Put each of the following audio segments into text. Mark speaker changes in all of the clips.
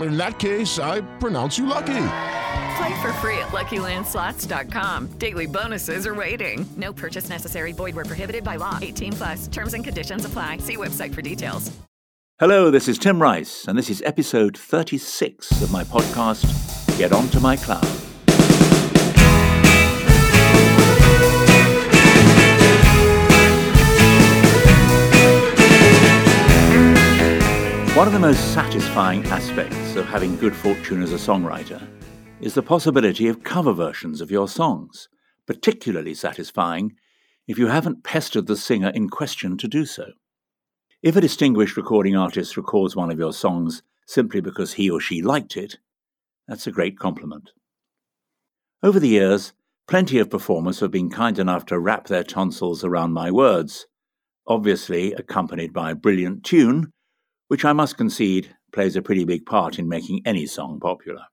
Speaker 1: In that case, I pronounce you lucky.
Speaker 2: Play for free at LuckyLandSlots.com. Daily bonuses are waiting. No purchase necessary. Void where prohibited by law. 18 plus. Terms and conditions apply. See website for details.
Speaker 3: Hello, this is Tim Rice, and this is episode 36 of my podcast, Get Onto My Cloud. One of the most satisfying aspects of having good fortune as a songwriter is the possibility of cover versions of your songs, particularly satisfying if you haven't pestered the singer in question to do so. If a distinguished recording artist records one of your songs simply because he or she liked it, that's a great compliment. Over the years, plenty of performers have been kind enough to wrap their tonsils around my words, obviously accompanied by a brilliant tune which I must concede plays a pretty big part in making any song popular.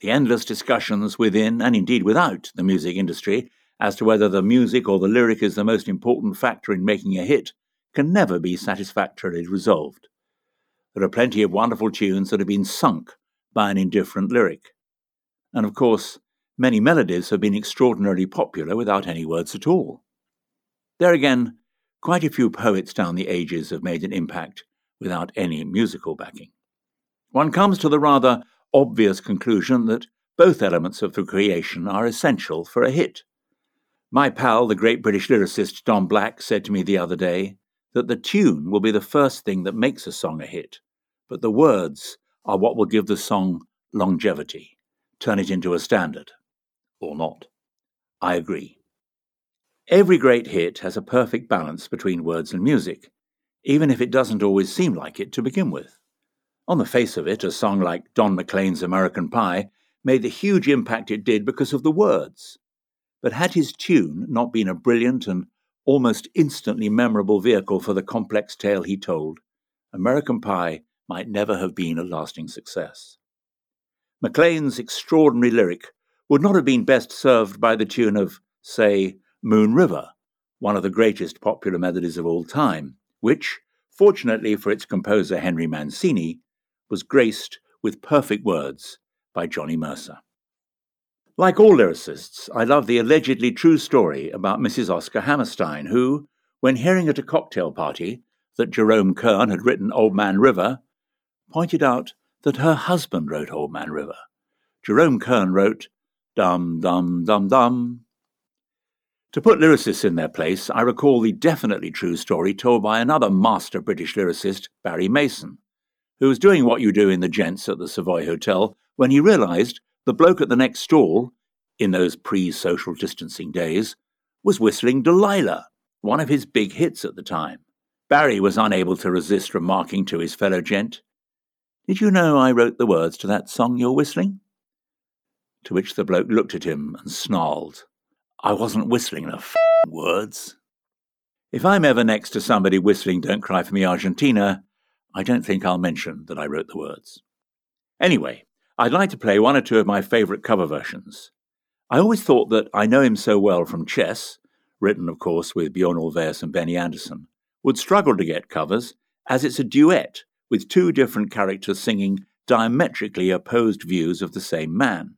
Speaker 3: The endless discussions within and indeed without the music industry as to whether the music or the lyric is the most important factor in making a hit can never be satisfactorily resolved. There are plenty of wonderful tunes that have been sunk by an indifferent lyric. And of course, many melodies have been extraordinarily popular without any words at all. There again, quite a few poets down the ages have made an impact without any musical backing. One comes to the rather obvious conclusion that both elements of the creation are essential for a hit. My pal, the great British lyricist Don Black, said to me the other day that the tune will be the first thing that makes a song a hit, but the words are what will give the song longevity, turn it into a standard. Or not. I agree. Every great hit has a perfect balance between words and music, even if it doesn't always seem like it to begin with. On the face of it, a song like Don McLean's American Pie made the huge impact it did because of the words. But had his tune not been a brilliant and almost instantly memorable vehicle for the complex tale he told, American Pie might never have been a lasting success. McLean's extraordinary lyric would not have been best served by the tune of, say, Moon River, one of the greatest popular melodies of all time, which, fortunately for its composer Henry Mancini, was graced with perfect words by Johnny Mercer. Like all lyricists, I love the allegedly true story about Mrs. Oscar Hammerstein, who, when hearing at a cocktail party that Jerome Kern had written Old Man River, pointed out that her husband wrote Old Man River. Jerome Kern wrote Dum Dum Dum Dum to put lyricists in their place, I recall the definitely true story told by another master British lyricist, Barry Mason, who was doing what you do in the gents at the Savoy Hotel when he realised the bloke at the next stall, in those pre social distancing days, was whistling Delilah, one of his big hits at the time. Barry was unable to resist remarking to his fellow gent, Did you know I wrote the words to that song you're whistling? To which the bloke looked at him and snarled, I wasn't whistling the f- words. If I'm ever next to somebody whistling Don't Cry for Me Argentina, I don't think I'll mention that I wrote the words. Anyway, I'd like to play one or two of my favourite cover versions. I always thought that I Know Him So Well from Chess, written, of course, with Bjorn Ulvaeus and Benny Andersson, would struggle to get covers as it's a duet with two different characters singing diametrically opposed views of the same man.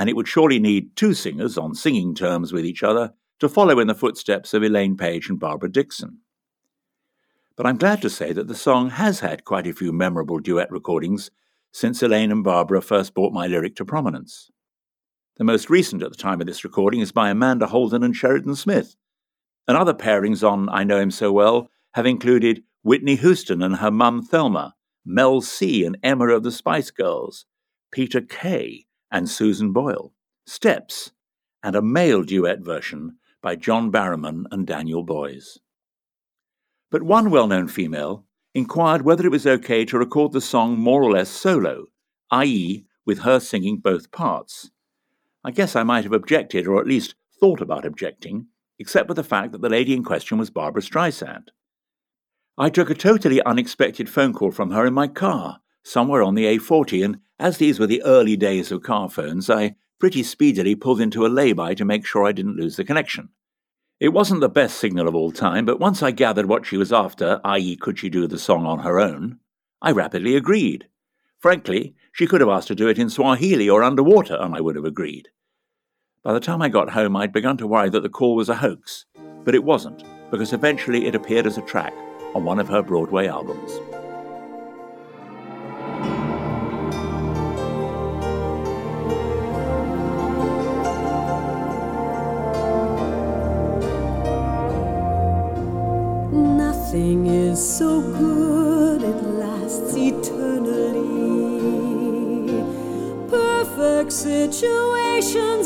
Speaker 3: And it would surely need two singers on singing terms with each other to follow in the footsteps of Elaine Paige and Barbara Dickson. But I'm glad to say that the song has had quite a few memorable duet recordings since Elaine and Barbara first brought my lyric to prominence. The most recent at the time of this recording is by Amanda Holden and Sheridan Smith. And other pairings on I Know Him So Well have included Whitney Houston and her mum Thelma, Mel C and Emma of the Spice Girls, Peter Kay and Susan Boyle, Steps, and a male duet version by John Barrowman and Daniel Boys. But one well known female inquired whether it was okay to record the song more or less solo, i.e., with her singing both parts. I guess I might have objected, or at least thought about objecting, except for the fact that the lady in question was Barbra Streisand. I took a totally unexpected phone call from her in my car, somewhere on the A40, and as these were the early days of car phones, I pretty speedily pulled into a lay-by to make sure I didn't lose the connection. It wasn't the best signal of all time, but once I gathered what she was after, i.e., could she do the song on her own, I rapidly agreed. Frankly, she could have asked to do it in Swahili or underwater, and I would have agreed. By the time I got home, I'd begun to worry that the call was a hoax, but it wasn't, because eventually it appeared as a track on one of her Broadway albums.
Speaker 4: Nothing is so good it lasts eternally. Perfect situations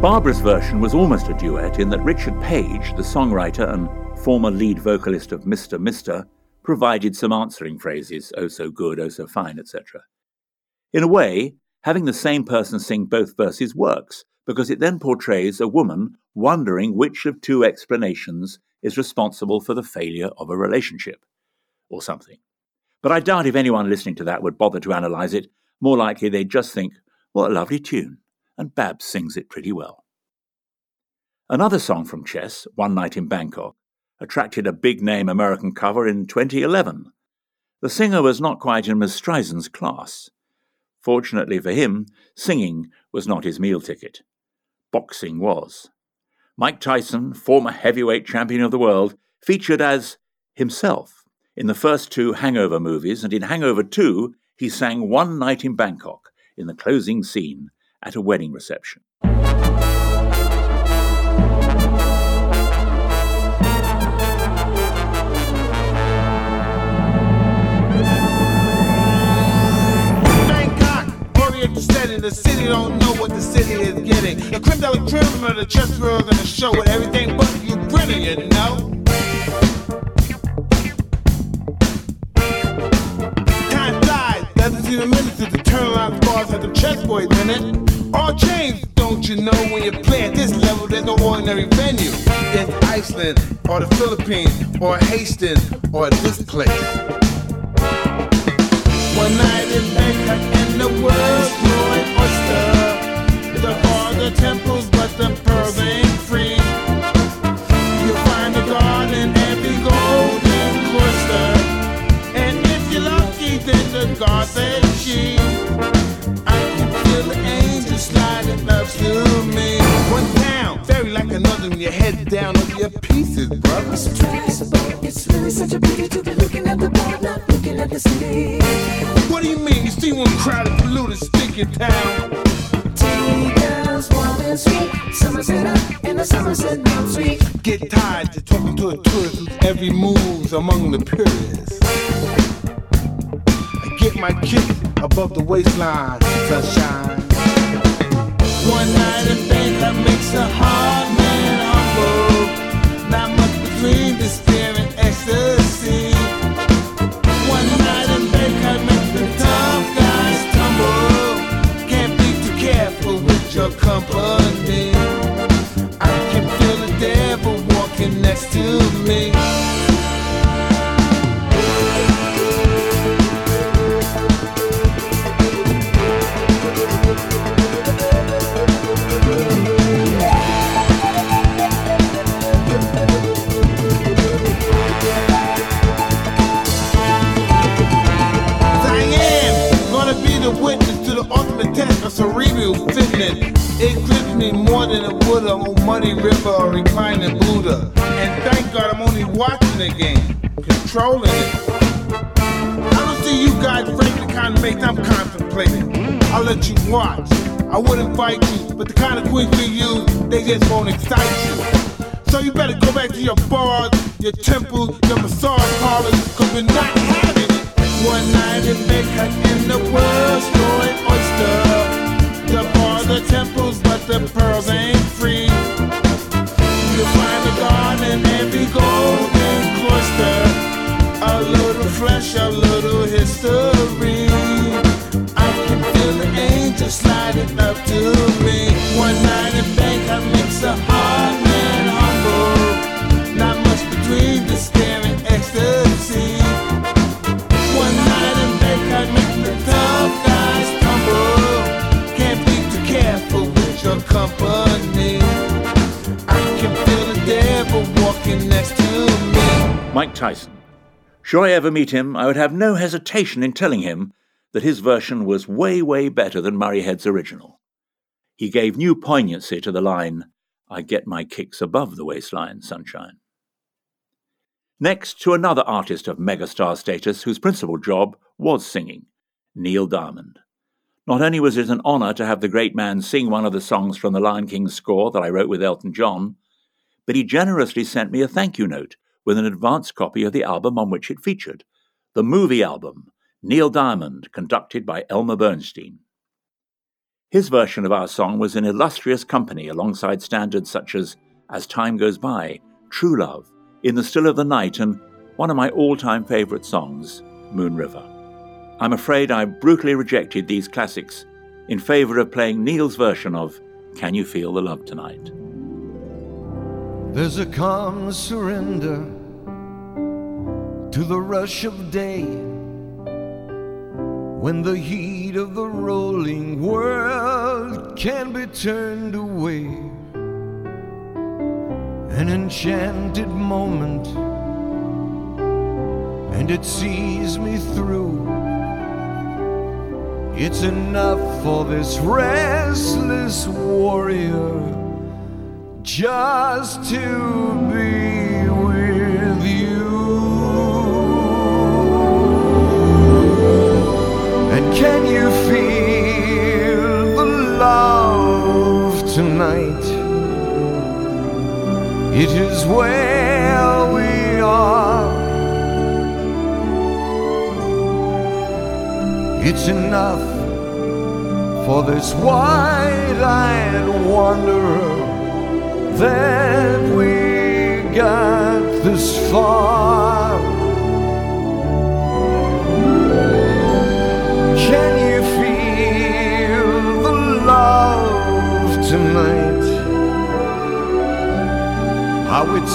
Speaker 3: Barbara's version was almost a duet in that Richard Page, the songwriter and former lead vocalist of Mr. Mister, provided some answering phrases, oh so good, oh so fine, etc. In a way, having the same person sing both verses works, because it then portrays a woman wondering which of two explanations is responsible for the failure of a relationship, or something. But I doubt if anyone listening to that would bother to analyse it. More likely they'd just think, what a lovely tune and Babs sings it pretty well. Another song from Chess, One Night in Bangkok, attracted a big name American cover in 2011. The singer was not quite in Miss Streisand's class. Fortunately for him, singing was not his meal ticket. Boxing was. Mike Tyson, former heavyweight champion of the world, featured as himself in the first two Hangover movies, and in Hangover 2, he sang One Night in Bangkok in the closing scene at a wedding reception.
Speaker 5: the city don't know what the city is getting. The de la the the show with everything but you you know. Time flies, doesn't to turn around bars at the chess boys it. All change, don't you know when you play at this level, there's no ordinary venue. There's Iceland, or the Philippines, or Hastings, or this place. One night in Bangkok and the
Speaker 6: It's really such a beauty to be looking at the not looking at the.
Speaker 5: What do you mean? You see one crowded, polluted, stinking town?
Speaker 6: Tea warm and sweet. Somerset in the Mount.
Speaker 5: Get to talking to a tourist every move's among the purists. I get my kick above the waistline, sunshine. One night in Bangkok makes a humble. Not your temples, your massage parlors, cause we're not having it. One night in Bangkok and the world's growing oyster. The bars, the temples, but the pearls ain't free. You'll find a garden in every golden cloister. A little flesh, a little history. I can feel the angels sliding up to me. One night in Bangkok makes a
Speaker 3: Mike Tyson. Should I ever meet him, I would have no hesitation in telling him that his version was way, way better than Murray Head's original. He gave new poignancy to the line, I get my kicks above the waistline, sunshine. Next to another artist of megastar status whose principal job was singing, Neil Diamond. Not only was it an honour to have the great man sing one of the songs from the Lion King score that I wrote with Elton John, but he generously sent me a thank you note with an advance copy of the album on which it featured, the movie album, Neil Diamond, conducted by Elmer Bernstein. His version of our song was in illustrious company alongside standards such as As Time Goes By, True Love, In the Still of the Night, and one of my all time favourite songs, Moon River. I'm afraid I brutally rejected these classics in favour of playing Neil's version of Can You Feel the Love Tonight?
Speaker 7: There's a calm surrender to the rush of day when the heat of the rolling world can be turned away. An enchanted moment, and it sees me through. It's enough for this restless warrior just to be It is where we are. It's enough for this wide-eyed wanderer that we got this far.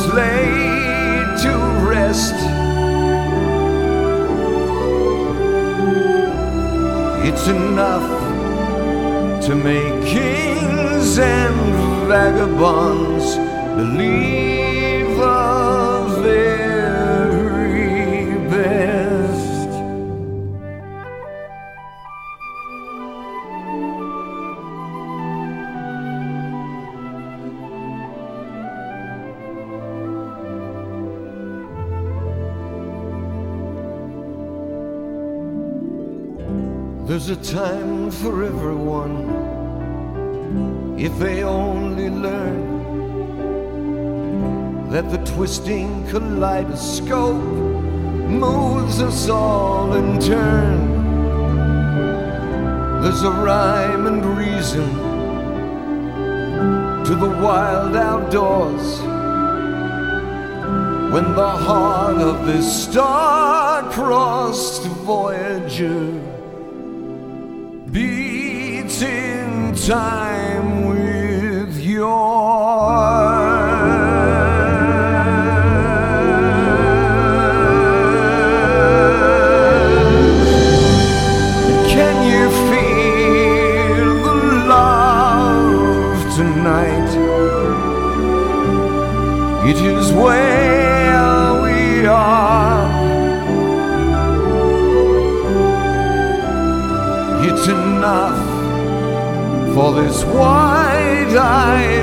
Speaker 7: Laid to rest. It's enough to make kings and vagabonds believe time for everyone if they only learn that the twisting kaleidoscope moves us all in turn. There's a rhyme and reason to the wild outdoors when the heart of this star-crossed voyager beats in time with yours. For this wide-eyed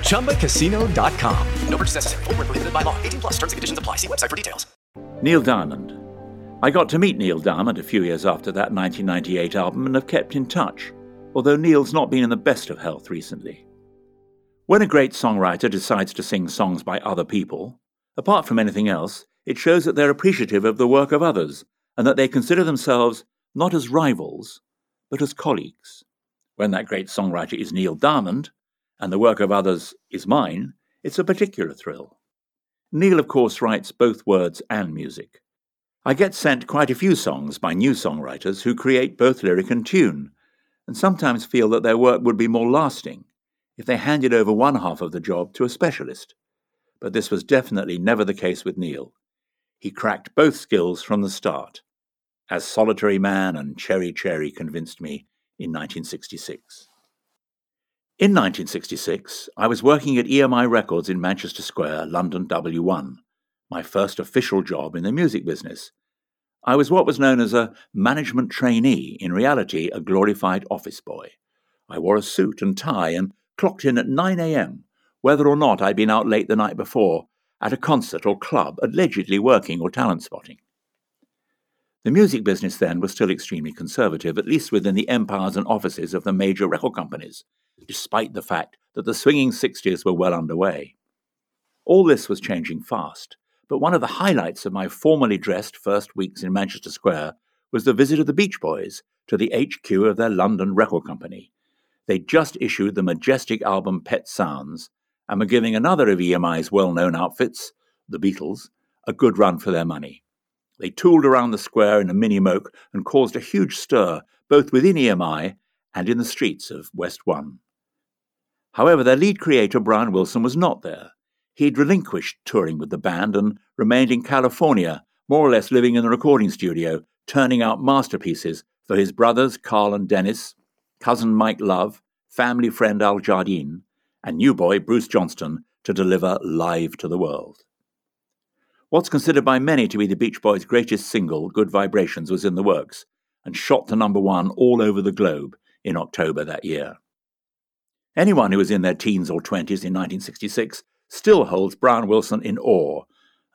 Speaker 8: ChumbaCasino.com.
Speaker 9: No purchase necessary. Void where prohibited by law. 18 plus terms and conditions apply. See website for details.
Speaker 3: Neil Diamond. I got to meet Neil Diamond a few years after that 1998 album and have kept in touch, although Neil's not been in the best of health recently. When a great songwriter decides to sing songs by other people, apart from anything else, it shows that they're appreciative of the work of others and that they consider themselves not as rivals, but as colleagues. When that great songwriter is Neil Diamond and the work of others is mine, it's a particular thrill. Neil, of course, writes both words and music. I get sent quite a few songs by new songwriters who create both lyric and tune, and sometimes feel that their work would be more lasting if they handed over one half of the job to a specialist. But this was definitely never the case with Neil. He cracked both skills from the start, as Solitary Man and Cherry Cherry convinced me in 1966. In 1966, I was working at EMI Records in Manchester Square, London W1, my first official job in the music business. I was what was known as a management trainee, in reality, a glorified office boy. I wore a suit and tie and clocked in at 9 a.m., whether or not I'd been out late the night before at a concert or club, allegedly working or talent spotting. The music business then was still extremely conservative, at least within the empires and offices of the major record companies, despite the fact that the swinging 60s were well underway. All this was changing fast, but one of the highlights of my formally dressed first weeks in Manchester Square was the visit of the Beach Boys to the HQ of their London record company. They'd just issued the majestic album Pet Sounds and were giving another of EMI's well known outfits, the Beatles, a good run for their money. They tooled around the square in a mini moke and caused a huge stir both within EMI and in the streets of West One. However, their lead creator, Brian Wilson, was not there. He'd relinquished touring with the band and remained in California, more or less living in the recording studio, turning out masterpieces for his brothers Carl and Dennis, cousin Mike Love, family friend Al Jardine, and new boy Bruce Johnston to deliver live to the world. What's considered by many to be the Beach Boys' greatest single, Good Vibrations, was in the works and shot to number one all over the globe in October that year. Anyone who was in their teens or twenties in 1966 still holds Brian Wilson in awe,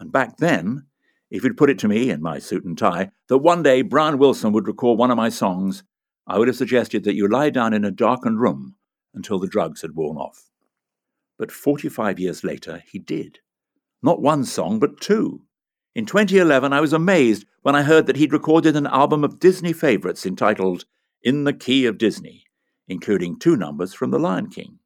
Speaker 3: and back then, if you'd put it to me in my suit and tie that one day Brian Wilson would record one of my songs, I would have suggested that you lie down in a darkened room until the drugs had worn off. But 45 years later, he did. Not one song, but two. In 2011, I was amazed when I heard that he'd recorded an album of Disney favorites entitled In the Key of Disney, including two numbers from The Lion King.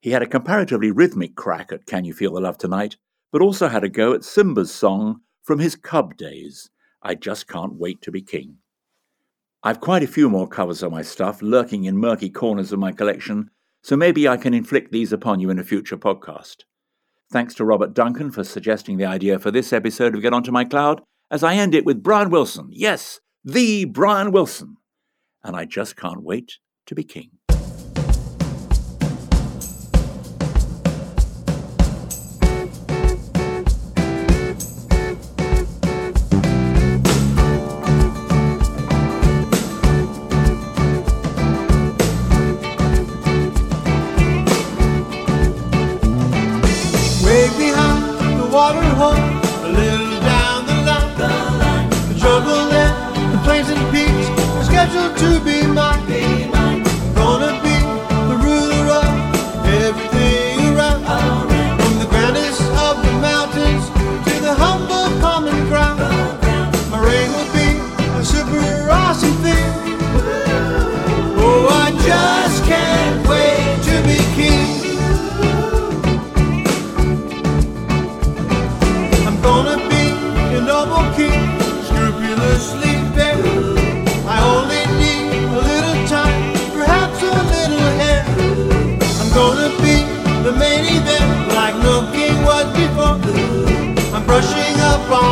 Speaker 3: He had a comparatively rhythmic crack at Can You Feel the Love Tonight, but also had a go at Simba's song from his Cub days, I Just Can't Wait to Be King. I've quite a few more covers of my stuff lurking in murky corners of my collection, so maybe I can inflict these upon you in a future podcast. Thanks to Robert Duncan for suggesting the idea for this episode of Get Onto My Cloud, as I end it with Brian Wilson. Yes, the Brian Wilson. And I just can't wait to be king.
Speaker 10: brushing
Speaker 3: up on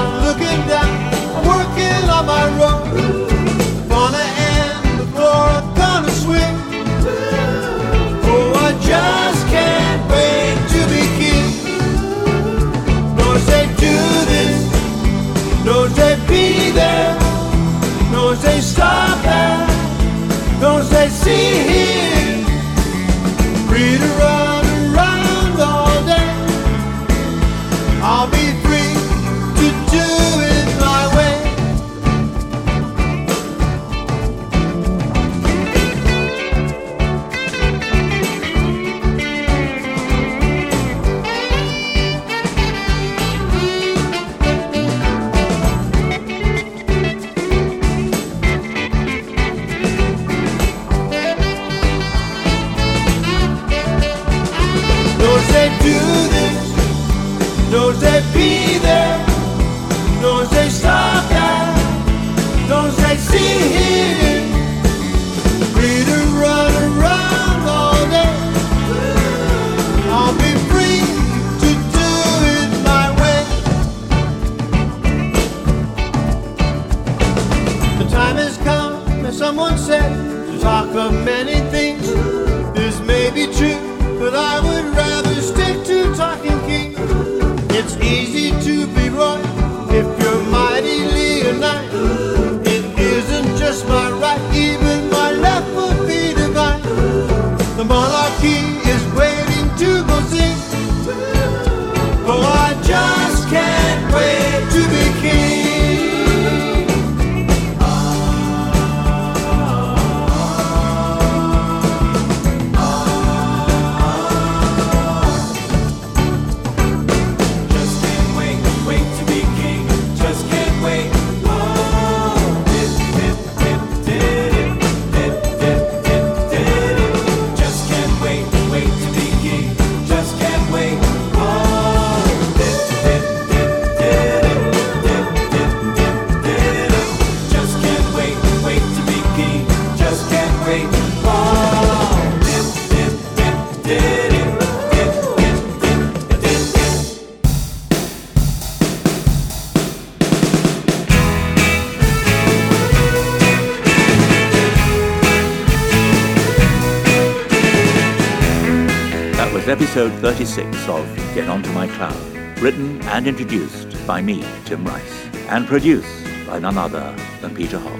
Speaker 3: episode 36 of Get Onto My Cloud, written and introduced by me, Tim Rice, and produced by none other than Peter Hobbs.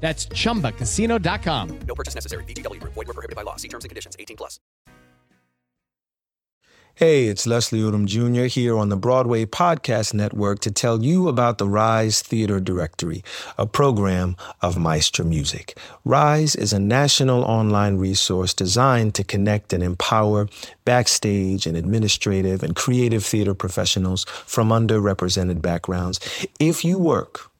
Speaker 11: That's chumbacasino.com.
Speaker 9: No purchase necessary. VGW Group. Void were prohibited by law. See terms and conditions. 18 plus.
Speaker 12: Hey, it's Leslie Odom Jr. here on the Broadway Podcast Network to tell you about the Rise Theater Directory, a program of Maestro Music. Rise is a national online resource designed to connect and empower backstage and administrative and creative theater professionals from underrepresented backgrounds. If you work